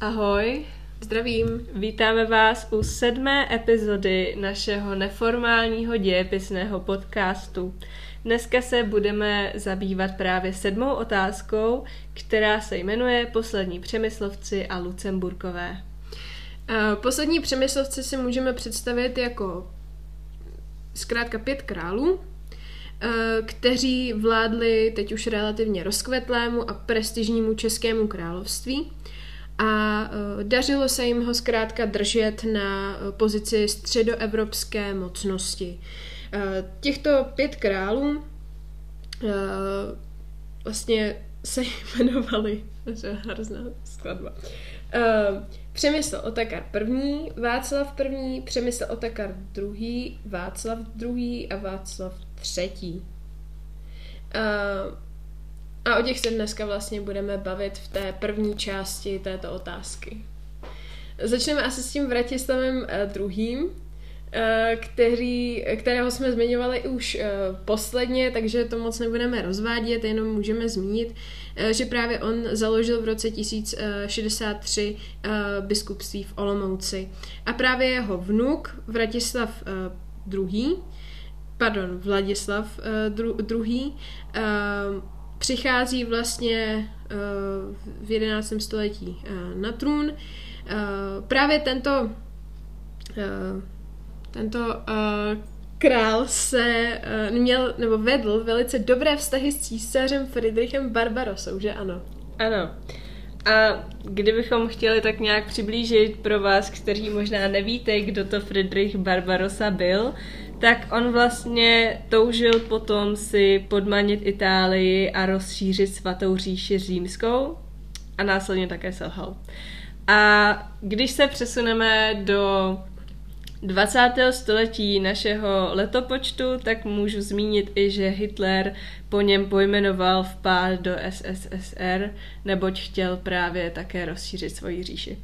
Ahoj, Zdravím. vítáme vás u sedmé epizody našeho neformálního dějepisného podcastu. Dneska se budeme zabývat právě sedmou otázkou, která se jmenuje Poslední přemyslovci a Lucemburkové. Eh, Poslední přemyslovci si můžeme představit jako zkrátka pět králů, eh, kteří vládli teď už relativně rozkvetlému a prestižnímu českému království a eh, dařilo se jim ho zkrátka držet na eh, pozici středoevropské mocnosti. Eh, Těchto pět králů vlastně se jmenovali, hrozná skladba, Přemysl Otakar první, Václav první, Přemysl Otakar druhý, Václav druhý a Václav třetí. A o těch se dneska vlastně budeme bavit v té první části této otázky. Začneme asi s tím Vratislavem eh, druhým, eh, který, kterého jsme zmiňovali už eh, posledně, takže to moc nebudeme rozvádět, jenom můžeme zmínit, že právě on založil v roce 1063 eh, biskupství v Olomouci. A právě jeho vnuk Vratislav II., pardon, Vladislav eh, přichází vlastně eh, v 11. století eh, na trůn. Eh, Právě tento tento král se měl, nebo vedl velice dobré vztahy s císařem Friedrichem Barbarosou, že ano? Ano. A kdybychom chtěli tak nějak přiblížit pro vás, kteří možná nevíte, kdo to Friedrich Barbarossa byl, tak on vlastně toužil potom si podmanit Itálii a rozšířit svatou říši římskou a následně také selhal. A když se přesuneme do 20. století našeho letopočtu, tak můžu zmínit i, že Hitler po něm pojmenoval vpád do SSSR, neboť chtěl právě také rozšířit svoji říši.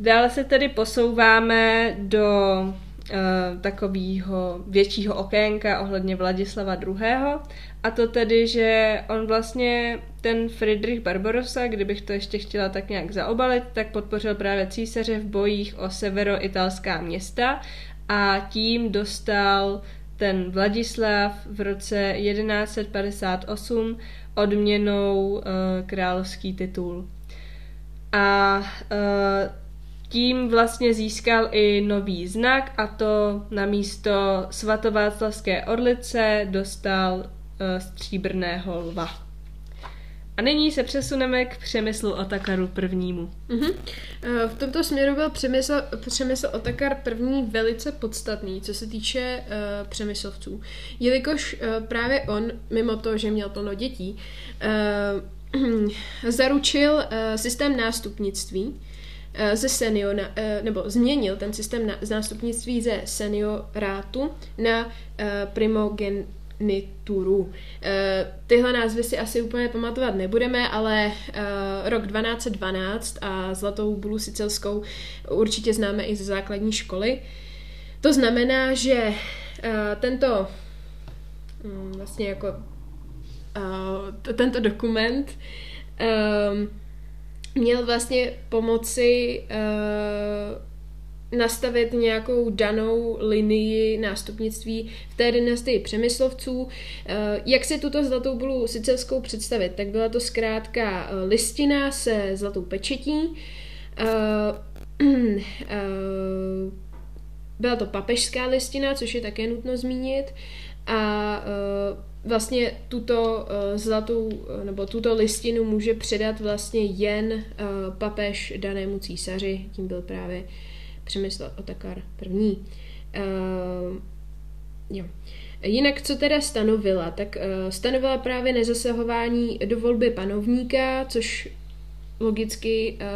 Dále se tedy posouváme do takového většího okénka ohledně Vladislava II. A to tedy, že on vlastně, ten Friedrich Barbarossa, kdybych to ještě chtěla tak nějak zaobalit, tak podpořil právě císaře v bojích o severoitalská města a tím dostal ten Vladislav v roce 1158 odměnou uh, královský titul. A uh, tím vlastně získal i nový znak a to na místo svatováclavské orlice dostal uh, stříbrného lva. A nyní se přesuneme k přemyslu Otakaru prvnímu. Eh, V tomto směru byl přemysl, přemysl Otakar první velice podstatný, co se týče uh, přemyslovců. Jelikož uh, právě on, mimo to, že měl plno dětí, uh, zaručil uh, systém nástupnictví eh, ze senior, nebo změnil ten systém na, z nástupnictví ze seniorátu na eh, primogenituru. Eh, Tyhle názvy si asi úplně pamatovat nebudeme, ale eh, rok 1212 a Zlatou bulu sicilskou určitě známe i ze základní školy. To znamená, že eh, tento mm, vlastně jako eh, tento dokument ehm, měl vlastně pomoci uh, nastavit nějakou danou linii nástupnictví v té dynastii přemyslovců. Uh, jak si tuto zlatou bulu sicilskou představit? Tak byla to zkrátka uh, listina se zlatou pečetí. Uh, uh, byla to papežská listina, což je také nutno zmínit. A uh, vlastně tuto uh, zlatou, uh, nebo tuto listinu může předat vlastně jen uh, papež danému císaři, tím byl právě Přemysl Otakar první. Uh, jo. Jinak, co teda stanovila? Tak uh, stanovila právě nezasahování do volby panovníka, což logicky uh,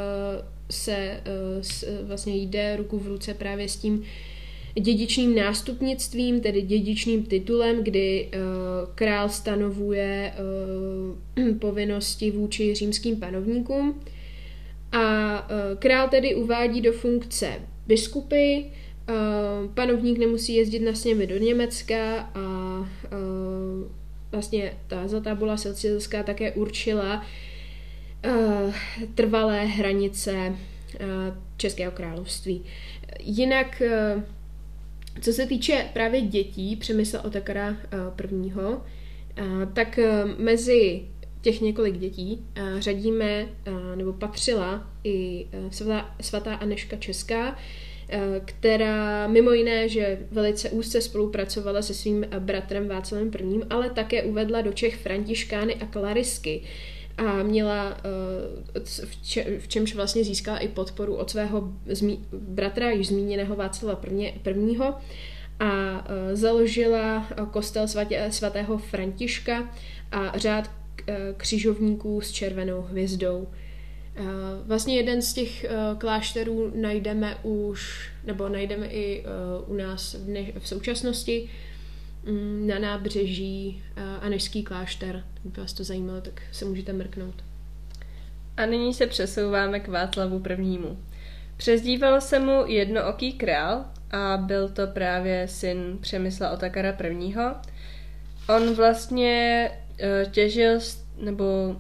se uh, s, vlastně jde ruku v ruce právě s tím dědičným nástupnictvím, tedy dědičným titulem, kdy uh, král stanovuje uh, povinnosti vůči římským panovníkům. A uh, král tedy uvádí do funkce biskupy, panovník nemusí jezdit na sněmy do Německa a vlastně ta zlatá bula sicilská také určila, trvalé hranice Českého království. Jinak, co se týče právě dětí, Přemysla Otakara uh, prvního, uh, tak uh, mezi těch několik dětí řadíme, nebo patřila i svatá, svatá Aneška Česká, Eh, která mimo jiné, že velice úzce spolupracovala se svým bratrem Václavem I., ale také uvedla do Čech Františkány a Klarisky a měla, eh, v čemž vlastně získala i podporu od svého bratra, již zmíněného Václava I. a eh, založila kostel svatě, svatého Františka a řád křižovníků s červenou hvězdou. Eh, vlastně jeden z těch eh, klášterů najdeme už, nebo najdeme i eh, u nás v, dne, v současnosti na nábřeží Anešský klášter. Kdyby vás to zajímalo, tak se můžete mrknout. A nyní se přesouváme k Václavu prvnímu. Přezdívalo se mu jednooký král a byl to právě syn Přemysla Otakara prvního. On vlastně těžil, nebo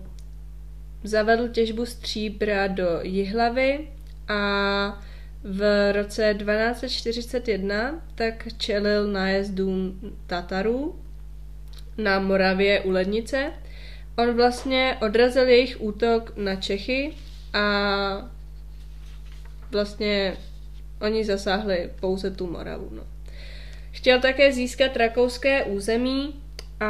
zavedl těžbu stříbra do Jihlavy a v roce 1241 tak čelil nájezdům Tatarů na Moravě u Lednice. On vlastně odrazil jejich útok na Čechy a vlastně oni zasáhli pouze tu Moravu. No. Chtěl také získat rakouské území a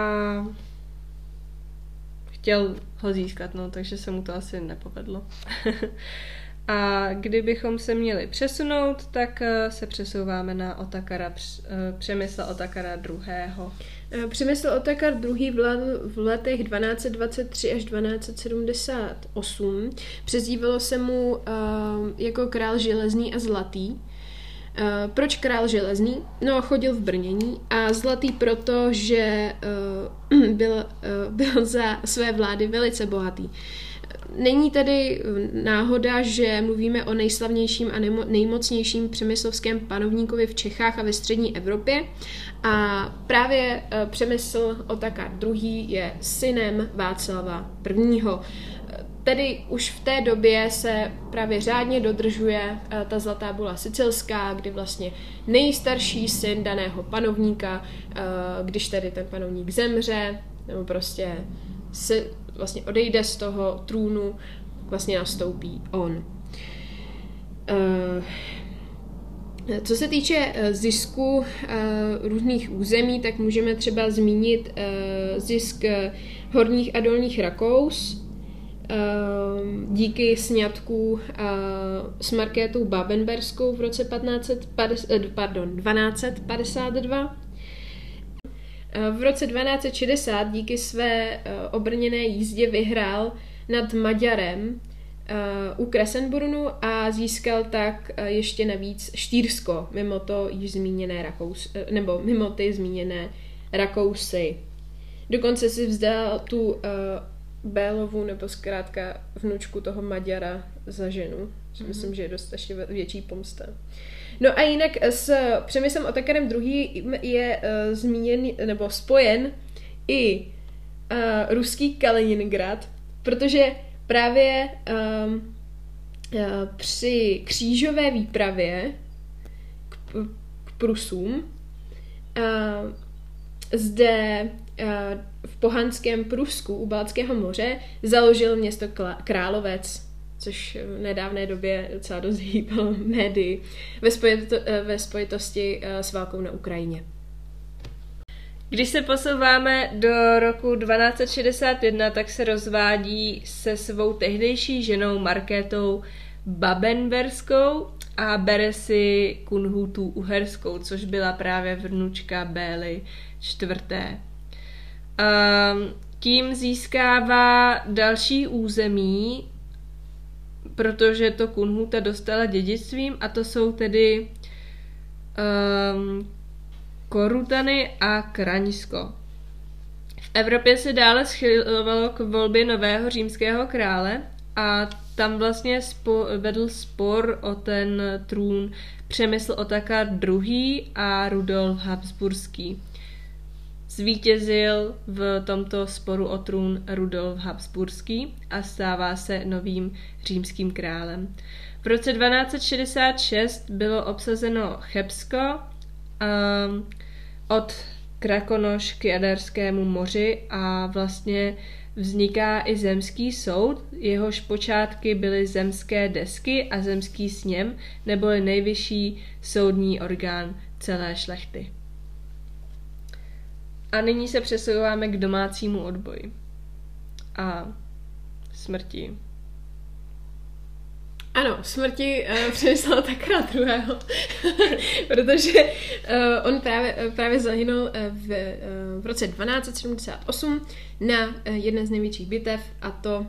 chtěl ho získat, no, takže se mu to asi nepovedlo. A kdybychom se měli přesunout, tak eh, se přesouváme na Otakara, eh, Přemysl Otakara druhého. Eh, Přemysl Otakar II. vládl v letech 1223 až 1278. Přezdívalo se mu uh, jako král železný a zlatý. Uh, proč král železný? No, chodil v brnění a zlatý proto, že uh, byl, uh, byl za své vlády velice bohatý. Není tedy náhoda, že mluvíme o nejslavnějším a nejmocnějším přemyslovském panovníkovi v Čechách a ve střední Evropě. A právě Přemysl Otakar II. je synem Václava I tedy už v té době se právě řádně dodržuje eh, ta zlatá bula sicilská, kdy vlastně nejstarší syn daného panovníka, když tedy ten panovník zemře, nebo prostě se vlastně odejde z toho trůnu, vlastně nastoupí on. Eh, co se týče zisku různých území, tak můžeme třeba zmínit zisk horních a dolních Rakous, díky sňatku s Markétou Babenberskou v roce 1550, eh, pardon, 1252. Eh, v roce 1260 díky své obrněné jízdě vyhrál nad Maďarem u Kresenbrunu a získal tak ještě navíc Štýrsko, mimo to již zmíněné Rakous, nebo mimo ty zmíněné Rakousy. Dokonce si vzdal tu Bélovu nebo zkrátka vnučku toho Maďara za ženu. Mm-hmm. Myslím, že je dost ještě větší pomsta. No a jinak s Přemyslem Otakarem druhý je uh, zmíněn nebo spojen i uh, ruský Kaliningrad, protože právě um, uh, při křížové výpravě k, k Prusům uh, zde Eh, v pohanském Prusku u Balckého moře založil město Královec, což v nedávné době docela dost hýbalo médii ve, spojito, ve spojitosti eh, s válkou na Ukrajině. Když se posouváme do roku 1261, tak se rozvádí se svou tehdejší ženou Markétou Babenberskou a bere si Kunhutu Uherskou, což byla právě vnučka Bély čtvrté. Um, tím získává další území, protože to Kunhuta dostala dědictvím a to jsou tedy um, Korutany a Kraňsko. V Evropě se dále schylovalo k volbě nového římského krále a tam vlastně spo, vedl spor o ten trůn Přemysl Otakar II. a Rudolf Habsburský. Zvítězil v tomto sporu o trůn Rudolf Habsburský a stává se novým římským králem. V roce 1266 bylo obsazeno Chebsko um, od Krakonoš k Jaderskému moři a vlastně vzniká i zemský soud, jehož počátky byly zemské desky a zemský sněm, neboli nejvyšší soudní orgán celé šlechty. A nyní se přesouváme k domácímu odboji. A smrti. Ano, smrti uh, Přemysla Takra druhého, protože uh, on právě, uh, právě zahynul uh, v, uh, v roce 1278 na uh, jedné z největších bitev a to uh,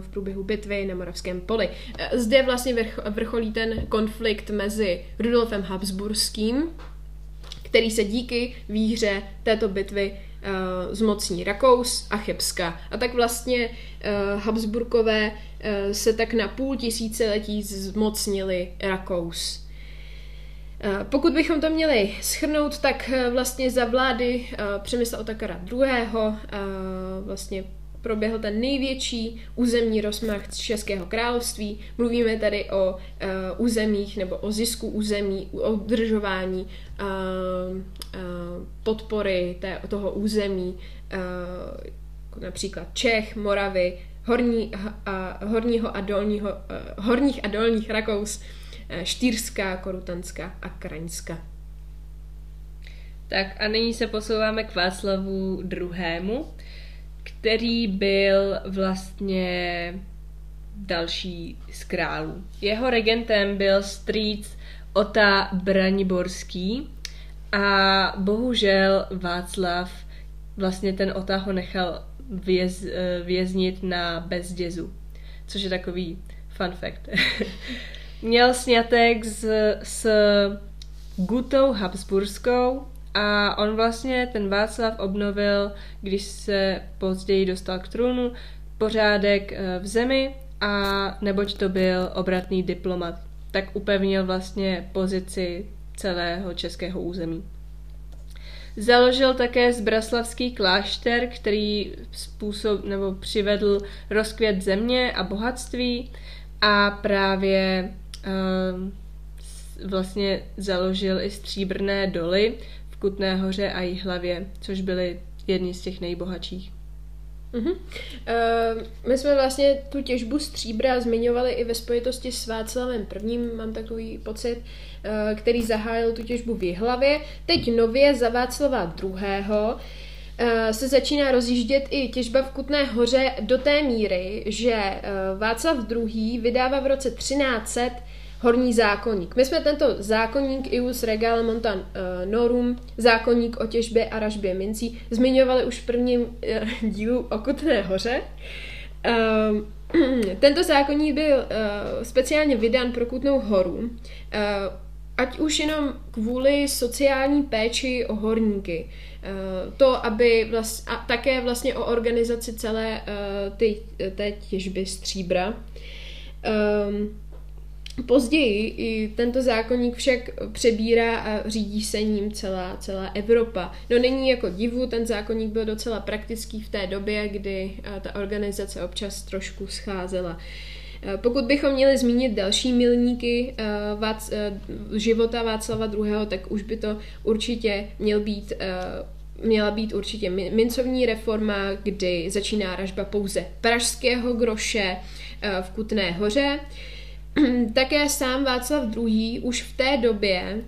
v průběhu bitvy na Moravském poli. Uh, zde vlastně vrch, vrcholí ten konflikt mezi Rudolfem Habsburským, který se díky výhře této bitvy uh, zmocní Rakous a Chebska. A tak vlastně uh, Habsburkové uh, se tak na půl tisíciletí zmocnili Rakous. Pokud bychom to měli schrnout, tak vlastně za vlády Přemysla Otakara II. Vlastně proběhl ten největší územní rozmach Českého království. Mluvíme tady o uh, územích nebo o zisku území, o udržování uh, uh, podpory té, toho území, uh, například Čech, Moravy, horní, a, horního a dolního, uh, horních a dolních Rakous, uh, Štýrská, Korutanská a Kraňská. Tak a nyní se posouváme k Václavu druhému který byl vlastně další z králů. Jeho regentem byl strýc Ota Braniborský a bohužel Václav vlastně ten Ota ho nechal věz, věznit na Bezdězu, což je takový fun fact. Měl snětek s, s Gutou Habsburskou a on vlastně, ten Václav obnovil, když se později dostal k trůnu, pořádek eh, v zemi a neboť to byl obratný diplomat, tak upevnil vlastně pozici celého českého území. Založil také zbraslavský klášter, který způsob nebo přivedl rozkvět země a bohatství a právě uh, vlastně založil i stříbrné doly, Kutné hoře a Jihlavě, což byly jedni z těch nejbohatších. Uh-huh. Uh, my jsme vlastně tu těžbu stříbra zmiňovali i ve spojitosti s Václavem prvním, mám takový pocit, uh, který zahájil tu těžbu v Jihlavě. Teď nově za Václava druhého uh, se začíná rozjíždět i těžba v Kutné hoře do té míry, že uh, Václav II. vydává v roce 1300 horní zákonník. My jsme tento zákonník Ius Regale Montan uh, Norum, zákonník o těžbě a ražbě mincí, zmiňovali už v prvním uh, dílu o Kutné hoře. Uh, tento zákonník byl uh, speciálně vydán pro Kutnou horu, uh, ať už jenom kvůli sociální péči o horníky. Uh, to, aby vlast, a také vlastně o organizaci celé uh, té těžby stříbra. Um, Později i tento zákonník však přebírá a řídí se ním celá, celá Evropa. No není jako divu, ten zákonník byl docela praktický v té době, kdy ta organizace občas trošku scházela. Pokud bychom měli zmínit další milníky Vác, života Václava II., tak už by to určitě měl být měla být určitě mincovní reforma, kdy začíná ražba pouze pražského groše v Kutné hoře. Také sám Václav II. už v té době,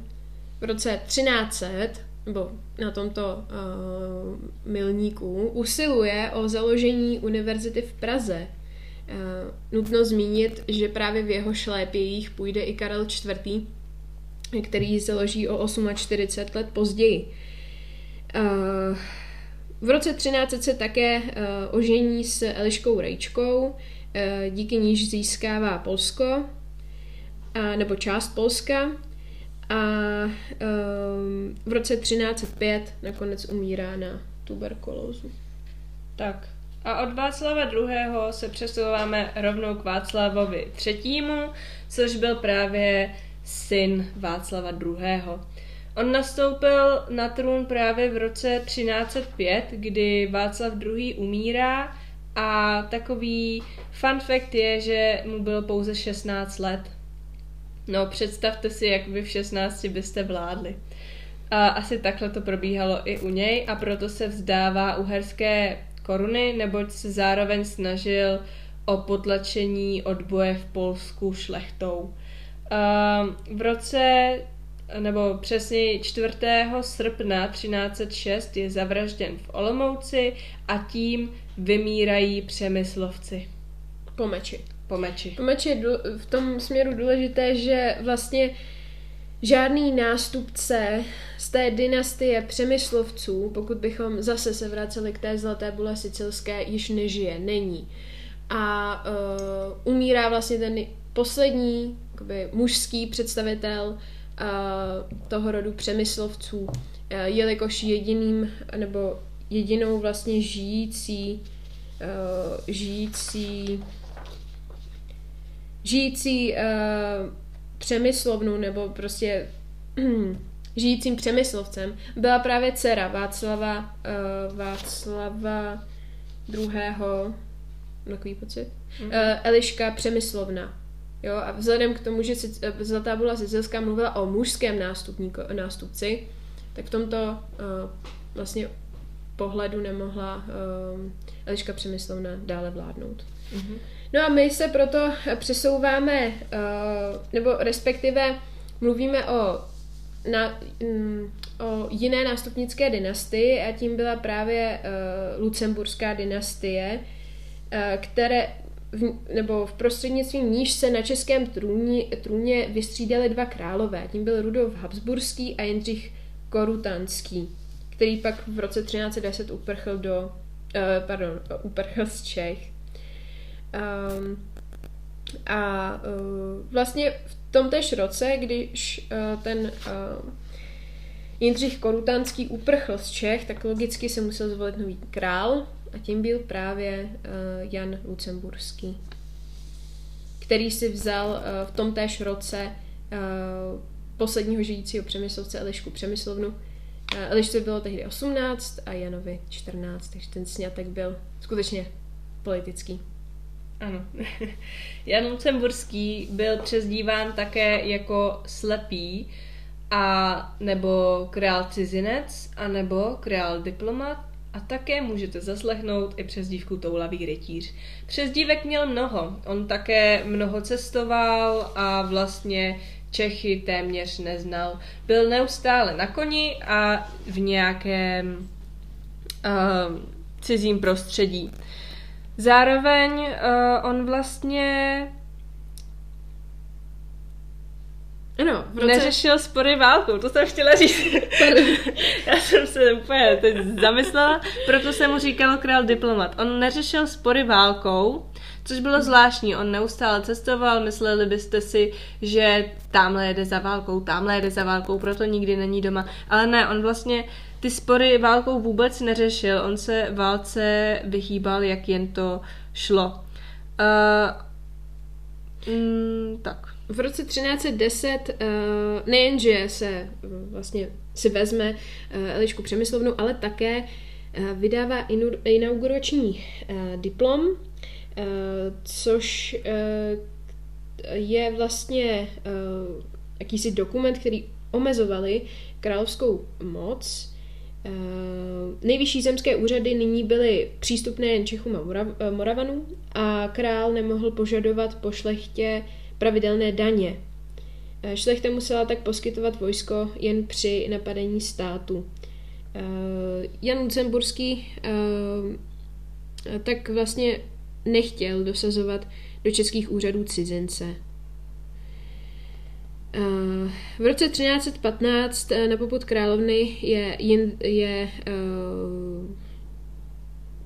v roce 1300, nebo na tomto uh, milníku, usiluje o založení univerzity v Praze. Uh, nutno zmínit, že právě v jeho šlépějích půjde i Karel IV., který založí o 48 let později. Uh, v roce 1300 se také uh, ožení s Eliškou Rejčkou, díky níž získává Polsko a, nebo část Polska a um, v roce 1305 nakonec umírá na tuberkulózu. Tak. A od Václava II. se přesouváme rovnou k Václavovi III., což byl právě syn Václava II. On nastoupil na trůn právě v roce 1305, kdy Václav II. umírá a takový fun fact je, že mu bylo pouze 16 let. No, představte si, jak vy v 16 byste vládli. A asi takhle to probíhalo i u něj a proto se vzdává uherské koruny, neboť se zároveň snažil o potlačení odboje v Polsku šlechtou. V roce, nebo přesně 4. srpna 1306 je zavražděn v Olomouci a tím vymírají přemyslovci. Po meči. Po meči. Po meči je v tom směru důležité, že vlastně žádný nástupce z té dynastie přemyslovců, pokud bychom zase se vraceli k té zlaté bule sicilské, již nežije, není. A uh, umírá vlastně ten poslední jakoby, mužský představitel uh, toho rodu přemyslovců, uh, jelikož jediným nebo jedinou vlastně žijící uh, žijící žijící uh, přemyslovnou nebo prostě žijícím přemyslovcem byla právě dcera Václava uh, Václava druhého takový pocit mm. uh, Eliška Přemyslovna jo a vzhledem k tomu, že Zlatá bula Sicilská mluvila o mužském nástupníku, nástupci tak v tomto uh, vlastně pohledu nemohla uh, Eliška Přemyslovna dále vládnout. Mm-hmm. No a my se proto přesouváme, uh, nebo respektive mluvíme o, na, um, o jiné nástupnické dynastii a tím byla právě uh, Lucemburská dynastie, uh, které v, nebo v prostřednictvím níž se na českém trůně, trůně vystřídali dva králové. Tím byl Rudolf Habsburský a Jindřich Korutanský, který pak v roce 1310 uprchl do, pardon, uprchl z Čech. Um, a uh, vlastně v tom tež roce, když uh, ten uh, Jindřich Korutanský uprchl z Čech, tak logicky se musel zvolit nový král a tím byl právě uh, Jan Lucemburský, který si vzal uh, v tom též roce uh, posledního žijícího přemyslovce Elišku Přemyslovnu. Uh, Elišce bylo tehdy 18 a Janovi 14, takže ten snětek byl skutečně politický. Ano. Jan Lucemburský byl přezdíván také jako slepý, a nebo král cizinec, a nebo král diplomat, a také můžete zaslechnout i přezdívku Toulavý rytíř. Přezdívek měl mnoho. On také mnoho cestoval a vlastně Čechy téměř neznal. Byl neustále na koni a v nějakém uh, cizím prostředí. Zároveň uh, on vlastně Ano, v roce... Neřešil spory válkou, to jsem chtěla říct. Já jsem se úplně teď zamyslela, proto jsem mu říkal král diplomat. On neřešil spory válkou, což bylo zvláštní. On neustále cestoval, mysleli byste si, že tamhle jede za válkou, tamhle jede za válkou, proto nikdy není doma. Ale ne, on vlastně ty spory válkou vůbec neřešil. On se válce vyhýbal, jak jen to šlo. Uh, mm, tak. V roce 1310 uh, nejenže se uh, vlastně si vezme uh, Elišku Přemyslovnu, ale také uh, vydává inaugurační uh, diplom, což uh, je vlastně uh, jakýsi dokument, který omezovali královskou moc Eh, nejvyšší zemské úřady nyní byly přístupné jen Čechům a eh, Moravanům a král nemohl požadovat po šlechtě pravidelné daně. Eh, šlechta musela tak poskytovat vojsko jen při napadení státu. Jan Lucemburský tak vlastně nechtěl dosazovat do českých úřadů cizince. V roce 1315 eh, na poput královny je, je, je uh,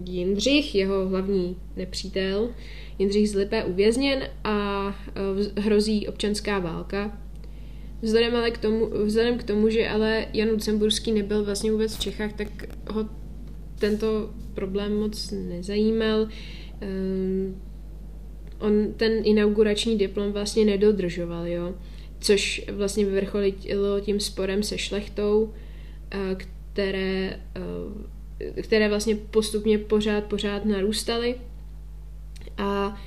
Jindřich, jeho hlavní nepřítel, Jindřich z Lipé uvězněn a uh, hrozí občanská válka. Vzhledem, ale k tomu, vzhledem k tomu, že ale Jan Lucemburský nebyl vlastně vůbec v Čechách, tak ho tento problém moc nezajímal. Um, on ten inaugurační diplom vlastně nedodržoval, jo což vlastně vyvrcholilo tím sporem se šlechtou, které, které vlastně postupně pořád, pořád narůstaly. A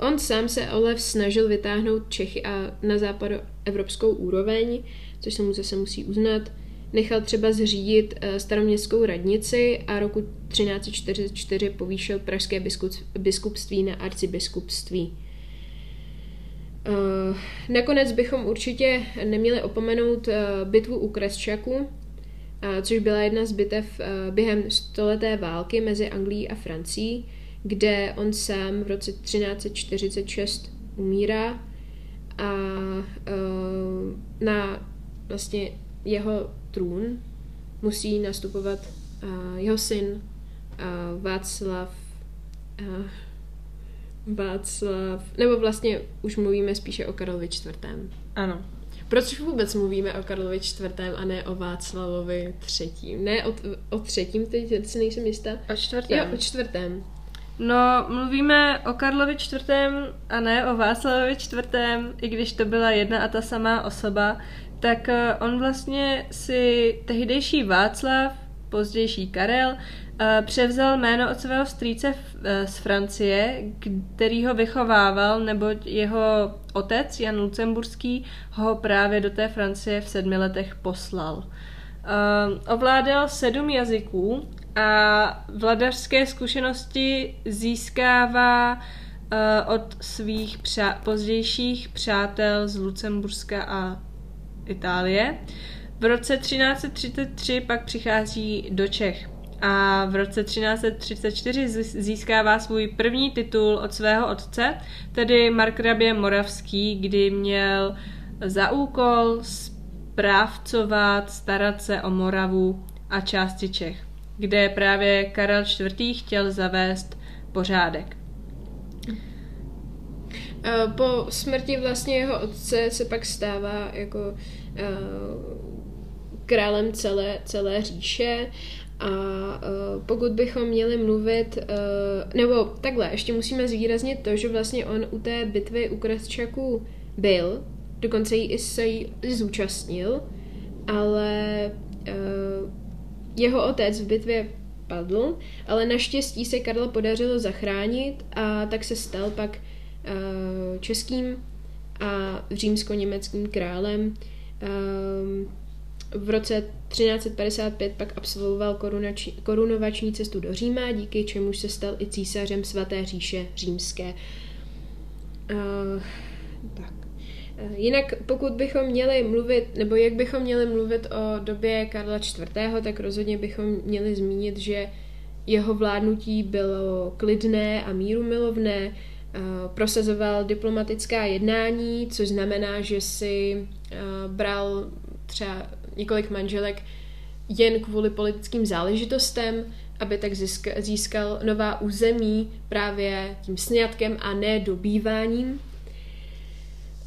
on sám se ale snažil vytáhnout Čechy a na západu evropskou úroveň, což se mu zase musí uznat. Nechal třeba zřídit staroměstskou radnici a roku 1344 povýšil pražské biskupství na arcibiskupství. Uh, nakonec bychom určitě neměli opomenout uh, bitvu u Kresčaku, což byla jedna z bitev během stoleté války mezi Anglií a Francií, kde on sám v roce 1346 umírá a na vlastně jeho trůn musí nastupovat uh, jeho syn uh, Václav uh, Václav, nebo vlastně už mluvíme spíše o Karlovi čtvrtém. Ano. Proč vůbec mluvíme o Karlovi čtvrtém a ne o Václavovi třetím? Ne o, o třetím, teď si nejsem jistá. O čtvrtém. Jo, o čtvrtém. No, mluvíme o Karlovi čtvrtém a ne o Václavovi čtvrtém, i když to byla jedna a ta samá osoba, tak eh, on vlastně si tehdejší Václav, pozdější Karel, Eh, převzal jméno od svého strýce eh, z Francie, který ho vychovával, neboť jeho otec, Jan Lucemburský, ho právě do té Francie v sedmi letech poslal. Ovládal sedm jazyků a vladařské zkušenosti získává od svých pozdějších přátel z Lucemburska a Itálie. V roce 1333 pak přichází do Čech a v roce 1334 získává svůj první titul od svého otce, tedy Markrabě Moravský, kdy měl za úkol správcovat, starat se o Moravu a části Čech, kde právě Karel IV. chtěl zavést pořádek. Po smrti vlastně jeho otce se pak stává jako králem celé, celé říše. A uh, pokud bychom měli mluvit, uh, nebo takhle, ještě musíme zvýraznit to, že vlastně on u té bitvy u Kresčaku byl, dokonce jí i se jí zúčastnil, ale uh, jeho otec v bitvě padl, ale naštěstí se Karla podařilo zachránit a tak se stal pak uh, českým a římsko-německým králem. Uh, v roce 1355 pak absolvoval korunovační cestu do Říma, díky čemuž se stal i císařem svaté říše římské. Uh, tak. Jinak pokud bychom měli mluvit, nebo jak bychom měli mluvit o době Karla IV., tak rozhodně bychom měli zmínit, že jeho vládnutí bylo klidné a míru milovné, prosazoval diplomatická jednání, což znamená, že si uh, bral třeba několik manželek jen kvůli politickým záležitostem, aby tak získal nová území právě tím sňatkem a ne dobýváním.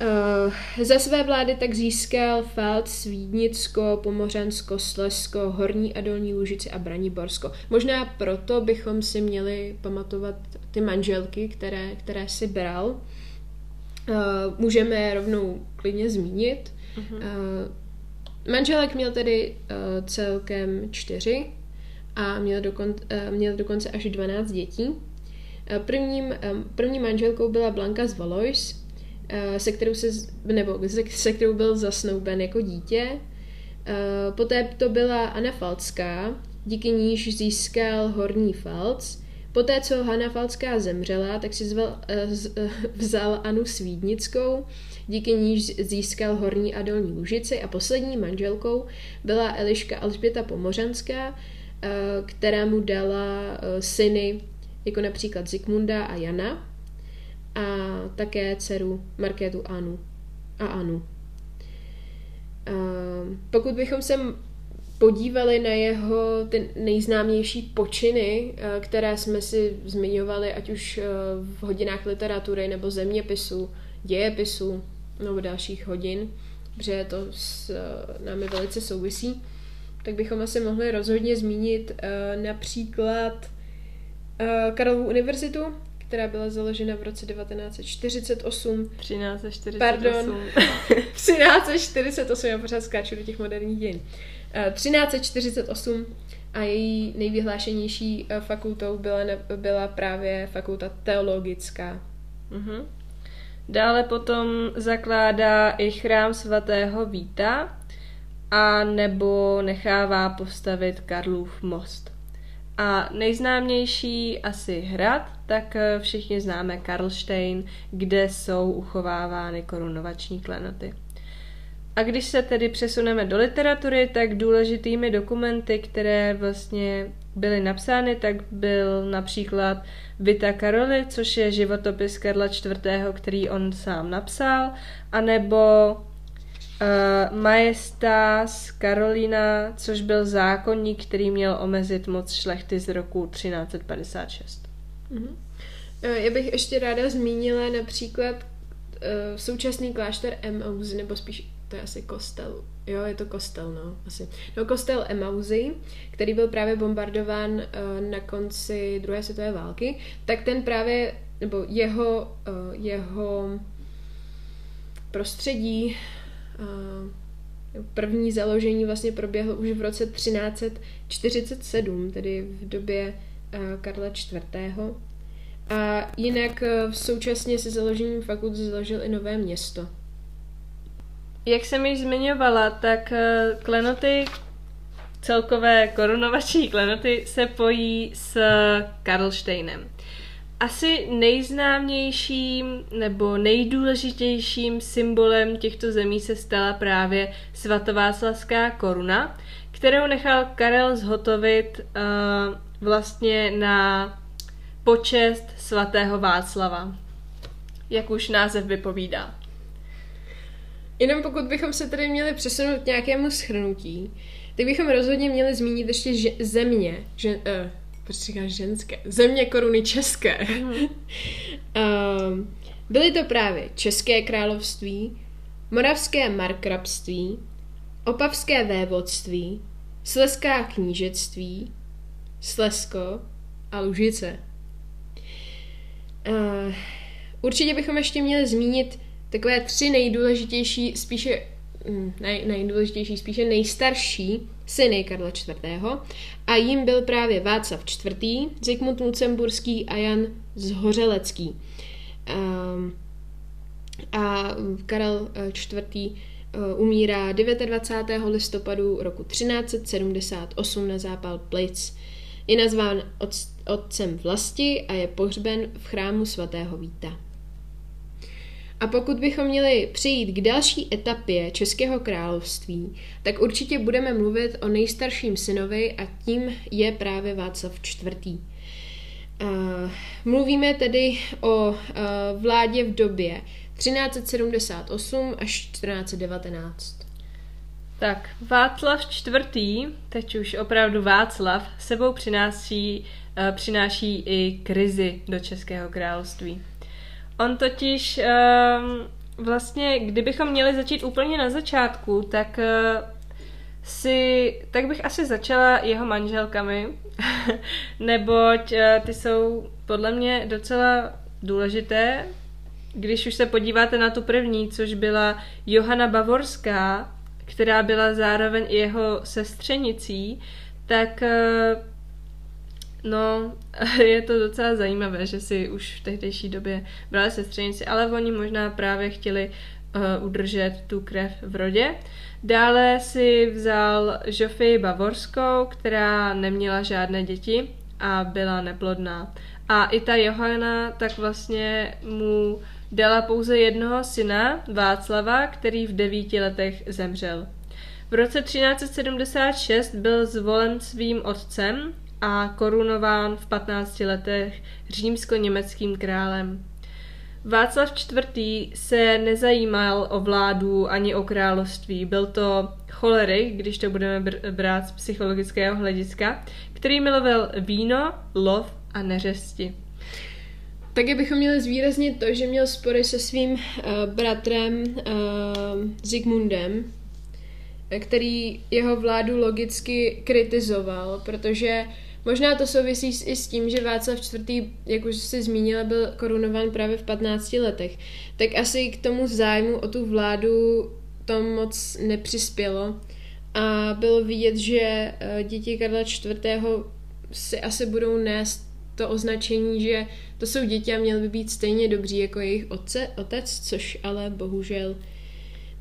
Uh, za své vlády tak získal Falt, Svídnicko, Pomořansko, Slesko, Horní a Dolní Lužici a Braniborsko. Možná proto bychom si měli pamatovat ty manželky, které, které si bral. Uh, můžeme rovnou klidně zmínit. Uh-huh. Uh, Manželek měl tedy celkem čtyři a měl, dokon, měl dokonce až 12 dětí. Prvním, první manželkou byla Blanka z Valois, se kterou se, nebo se, se kterou byl zasnouben jako dítě. Uh, poté to byla Anna Falská, díky níž získal Horní Falc. Poté, co Hanna Falská zemřela, tak si zval, uh, vzal Anu Svídnickou, díky níž získal Horní a Dolní Lužici a poslední manželkou byla Eliška Alžběta Pomořanská, eh, která mu dala eh, syny jako například Zikmunda a Jana a také dceru Markétu Anu a Anu. Pokud bychom se podívali na jeho ty nejznámější počiny, které jsme si zmiňovali, ať už v hodinách literatury nebo zeměpisu, dějepisu, nebo dalších hodin, protože to s uh, námi velice souvisí, tak bychom asi mohli rozhodně zmínit například Karlovu univerzitu, která byla založena v roce 1948. 1348. Pardon. 1348, já pořád skáču do těch moderních dějin. Eh, 1348 a její nejvyhlášenější eh, fakultou byla, byla právě fakulta teologická. Mhm. Dále potom zakládá i chrám svatého Víta a nebo nechává postavit Karlův most. A nejznámější asi hrad, tak eh, všichni známe Karlštejn, kde jsou uchovávány korunovační klenoty. A když se tedy přesuneme do literatury, tak důležitými dokumenty, které vlastně byly napsány, tak byl například Vita Karoli, což je životopis Karla IV., který on sám napsal, anebo uh, Majestas Karolina, což byl zákonník, který měl omezit moc šlechty z roku 1356. Mhm. Eh, Já bych ještě ráda zmínila například uh, současný klášter Emmaus, nebo spíš to je asi kostel. Jo, je to kostel, no, asi. No, kostel Emmausy, který byl právě bombardován uh, na konci druhé světové války, tak ten právě, nebo jeho, uh, jeho prostředí, první založení vlastně proběhlo už v roce 1347, tedy v době Karla IV. A jinak uh, současně se založením fakult založil i nové město. Jak jsem již zmiňovala, tak eh, klenoty, celkové korunovační klenoty se pojí s Karlštejnem. Asi nejznámějším nebo nejdůležitějším symbolem těchto zemí se stala právě svatováclavská koruna, kterou nechal Karel zhotovit uh, vlastně na počest svatého Václava, jak už název vypovídá. Jenom pokud bychom se tedy měli přesunout k nějakému schrnutí, tak bychom rozhodně měli zmínit ještě že, země, že, uh, proč říkáš ženské, země koruny české. Mm. um, byly to právě České království, Moravské markrabství, Opavské vévodství, Sleská knížectví, Slesko a Lužice. Uh, určitě bychom ještě měli zmínit takové tři nejdůležitější, spíše nej, nejdůležitější, spíše nejstarší syny Karla IV. A jím byl právě Václav IV., Zikmund Lucemburský a Jan Zhořelecký. Um, a Karel IV. umírá 29. listopadu roku 1378 na zápal plic. Je nazván otcem vlasti a je pohřben v chrámu svatého Víta. A pokud bychom měli přejít k další etapě Českého království, tak určitě budeme mluvit o nejstarším synovi a tím je právě Václav IV. Mluvíme tedy o vládě v době 1378 až 1419. Tak, Václav IV., teď už opravdu Václav, sebou přináší, přináší i krizi do Českého království. On totiž um, vlastně, kdybychom měli začít úplně na začátku, tak uh, si, tak bych asi začala jeho manželkami, neboť uh, ty jsou podle mě docela důležité. Když už se podíváte na tu první, což byla Johana Bavorská, která byla zároveň i jeho sestřenicí, tak uh, No, je to docela zajímavé, že si už v tehdejší době brali sestřenici, ale oni možná právě chtěli uh, udržet tu krev v rodě. Dále si vzal Žofii Bavorskou, která neměla žádné děti a byla neplodná. A i ta Johana tak vlastně mu dala pouze jednoho syna, Václava, který v devíti letech zemřel. V roce 1376 byl zvolen svým otcem, a korunován v 15 letech římsko-německým králem. Václav IV. se nezajímal o vládu ani o království. Byl to cholerik, když to budeme brát z psychologického hlediska, který miloval víno, lov a neřesti. Taky bychom měli zvýraznit to, že měl spory se svým uh, bratrem uh, Zigmundem, který jeho vládu logicky kritizoval, protože Možná to souvisí i s tím, že Václav IV., jak už jsi zmínila, byl korunován právě v 15 letech. Tak asi k tomu zájmu o tu vládu to moc nepřispělo. A bylo vidět, že eh, děti Karla IV. si asi budou nést to označení, že to jsou děti a měly by být stejně dobří jako jejich otce, otec, což ale bohužel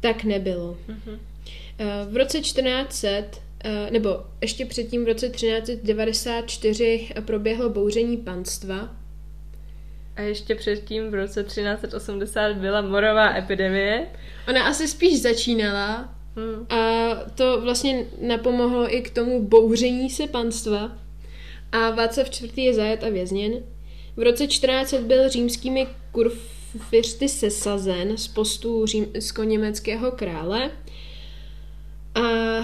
tak nebylo. Mm-hmm. V roce 1400, eh, nebo ještě předtím v roce 1394 proběhlo bouření panstva. A ještě předtím v roce 1380 byla morová epidemie. Ona asi spíš začínala hmm. a to vlastně napomohlo i k tomu bouření se panstva. A Václav IV. je zajat a vězněn. V roce 1400 byl římskými kurfiřty sesazen z postu římsko-německého krále a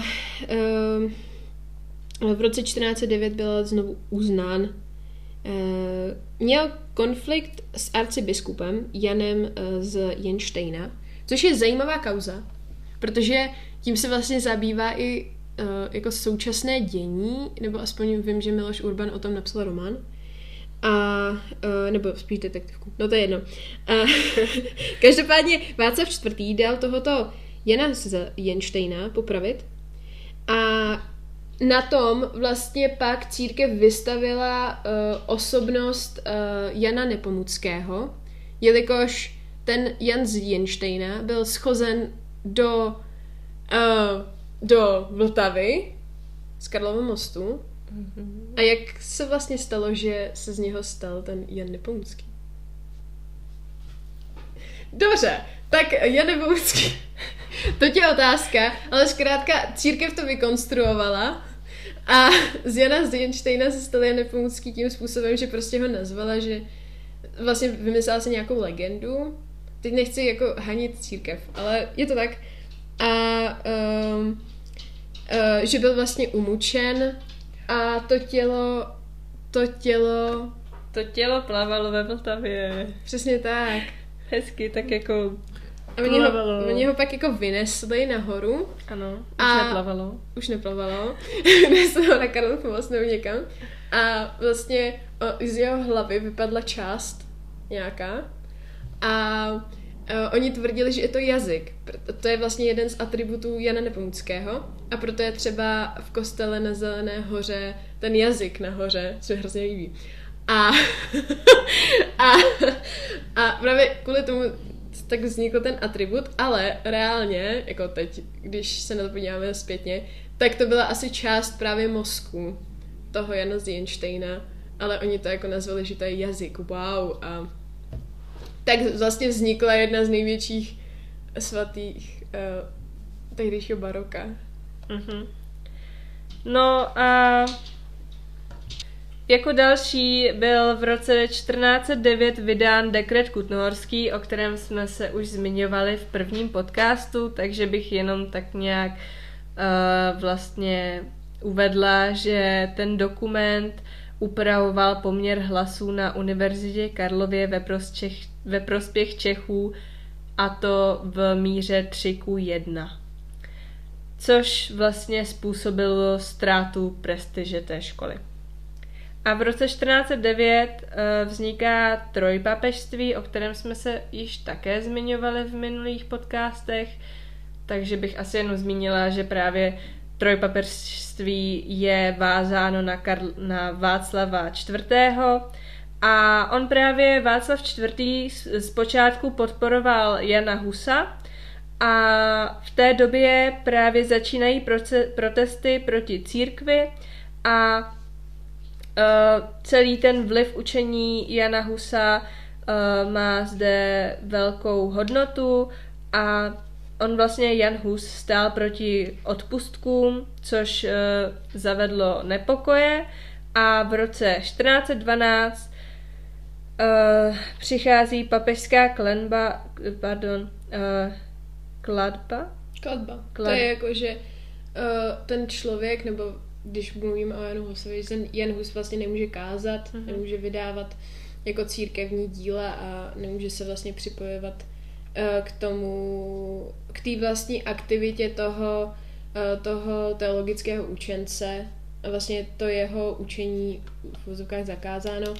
uh, v roce 1409 byl znovu uznán. Uh, měl konflikt s arcibiskupem Janem uh, z Jenštejna, což je zajímavá kauza, protože tím se vlastně zabývá i jako současné dění, nebo aspoň vím, že Miloš Urban o tom napsal román. A, uh, nebo spíš detektivku, no to je jedno. Uh, každopádně Václav IV. dal tohoto Jana z Jenštejna popravit a na tom vlastně pak církev vystavila uh, osobnost uh, Jana Nepomuckého, jelikož ten Jan z Jenštejna byl schozen do, uh, do Vltavy z Karlova mostu. Mm-hmm. A jak se vlastně stalo, že se z něho stal ten Jan Nepomucký? Dobře, tak Jan Nepomucký to je otázka, ale zkrátka církev to vykonstruovala a z Jana Zdenštejna se stal Jan Nepomucký tím způsobem, že prostě ho nazvala, že vlastně vymyslela si nějakou legendu. Teď nechci jako hanit církev, ale je to tak. A um, uh, že byl vlastně umučen a to tělo, to tělo... To tělo plavalo ve Vltavě. Přesně tak. Hezky, tak jako a oni ho, oni ho pak jako vynesli nahoru. Ano, už a neplavalo. Už neplavalo. Vynesli ho na Karlov most nebo někam. A vlastně o, z jeho hlavy vypadla část nějaká. A Uh, oni tvrdili, že je to jazyk. To je vlastně jeden z atributů Jana Nepomuckého a proto je třeba v kostele na Zelené hoře ten jazyk nahoře, co je hrozně líbí. A, a, a právě kvůli tomu tak vznikl ten atribut, ale reálně, jako teď, když se na to podíváme zpětně, tak to byla asi část právě mozku toho Jana Zjenštejna, ale oni to jako nazvali, že to je jazyk, wow. A tak vlastně vznikla jedna z největších svatých uh, tehdejšího baroka. Mm-hmm. No a jako další byl v roce 1409 vydán dekret Kutnohorský, o kterém jsme se už zmiňovali v prvním podcastu, takže bych jenom tak nějak uh, vlastně uvedla, že ten dokument upravoval poměr hlasů na Univerzitě Karlově ve, prospěch, ve prospěch Čechů a to v míře 3 k 1 což vlastně způsobilo ztrátu prestiže té školy. A v roce 1409 uh, vzniká trojpapežství, o kterém jsme se již také zmiňovali v minulých podcastech, takže bych asi jenom zmínila, že právě trojpapežství je vázáno na, Karl, na Václava IV. A on právě Václav IV. zpočátku podporoval Jana Husa a v té době právě začínají proce, protesty proti církvi a Uh, celý ten vliv učení Jana Husa uh, má zde velkou hodnotu a on vlastně, Jan Hus, stál proti odpustkům, což uh, zavedlo nepokoje a v roce 1412 uh, přichází papežská klenba, pardon, uh, kladba? Kladba. Klad... To je jako, že uh, ten člověk, nebo když mluvím o Janu Husovi, že Jan Hus vlastně nemůže kázat, mm-hmm. nemůže vydávat jako církevní díla a nemůže se vlastně připojovat uh, k tomu, k té vlastní aktivitě toho, uh, toho teologického učence, vlastně to jeho učení v vozovkách zakázáno.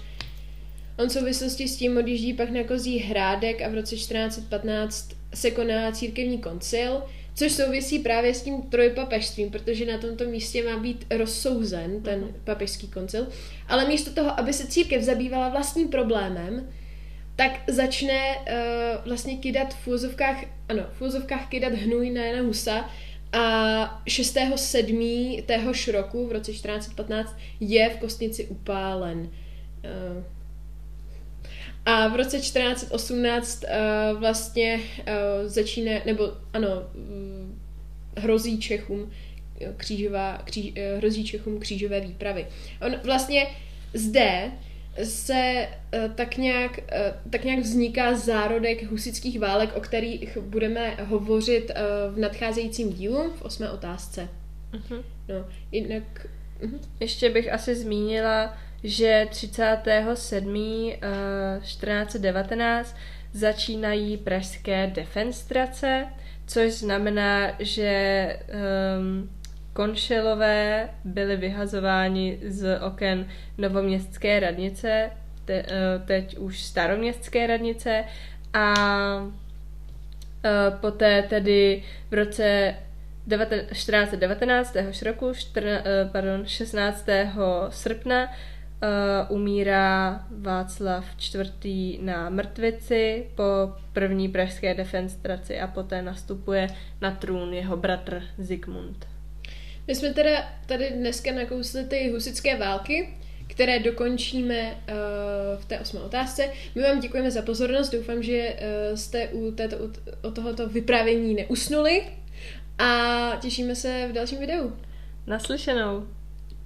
On v souvislosti s tím odjíždí pak na kozí hrádek a v roce 1415 se koná církevní koncil, což souvisí právě s tím trojpapežstvím, protože na tomto místě má být rozsouzen ten uh-huh. papežský koncil. Ale místo toho, aby se církev zabývala vlastním problémem, tak začne uh, vlastně kydat v úzovkách, ano, v úzovkách kydat hnůj na Jana Husa a 6.7. téhož roku v roce 1415 je v kostnici upálen. Uh, a v roce 1418 uh, eh, vlastně uh, začíná, nebo ano, uh, hrozí Čechům křížová, kříž, uh, hrozí Čechům křížové výpravy. On vlastně zde se uh, tak, nějak, uh, tak nějak vzniká zárodek husických válek, o kterých budeme hovořit uh, v nadcházejícím dílu, v osmé otázce. Uh-huh. No, jinak... Uh-huh. Ještě bych asi zmínila, že 37. 1419 začínají pražské defenstrace, což znamená, že um, konšelové byli vyhazováni z oken novoměstské radnice, te, uh, teď už staroměstské radnice a uh, poté tedy v roce 1419. roku, 14, uh, pardon, 16. srpna Uh, umírá Václav IV. na mrtvici po první pražské defenstraci a poté nastupuje na trůn jeho bratr Zikmund. My jsme teda tady dneska nakousli ty husické války, které dokončíme uh, v té osmé otázce. My vám děkujeme za pozornost, doufám, že uh, jste u, této, u, tohoto vyprávění neusnuli a těšíme se v dalším videu. Naslyšenou.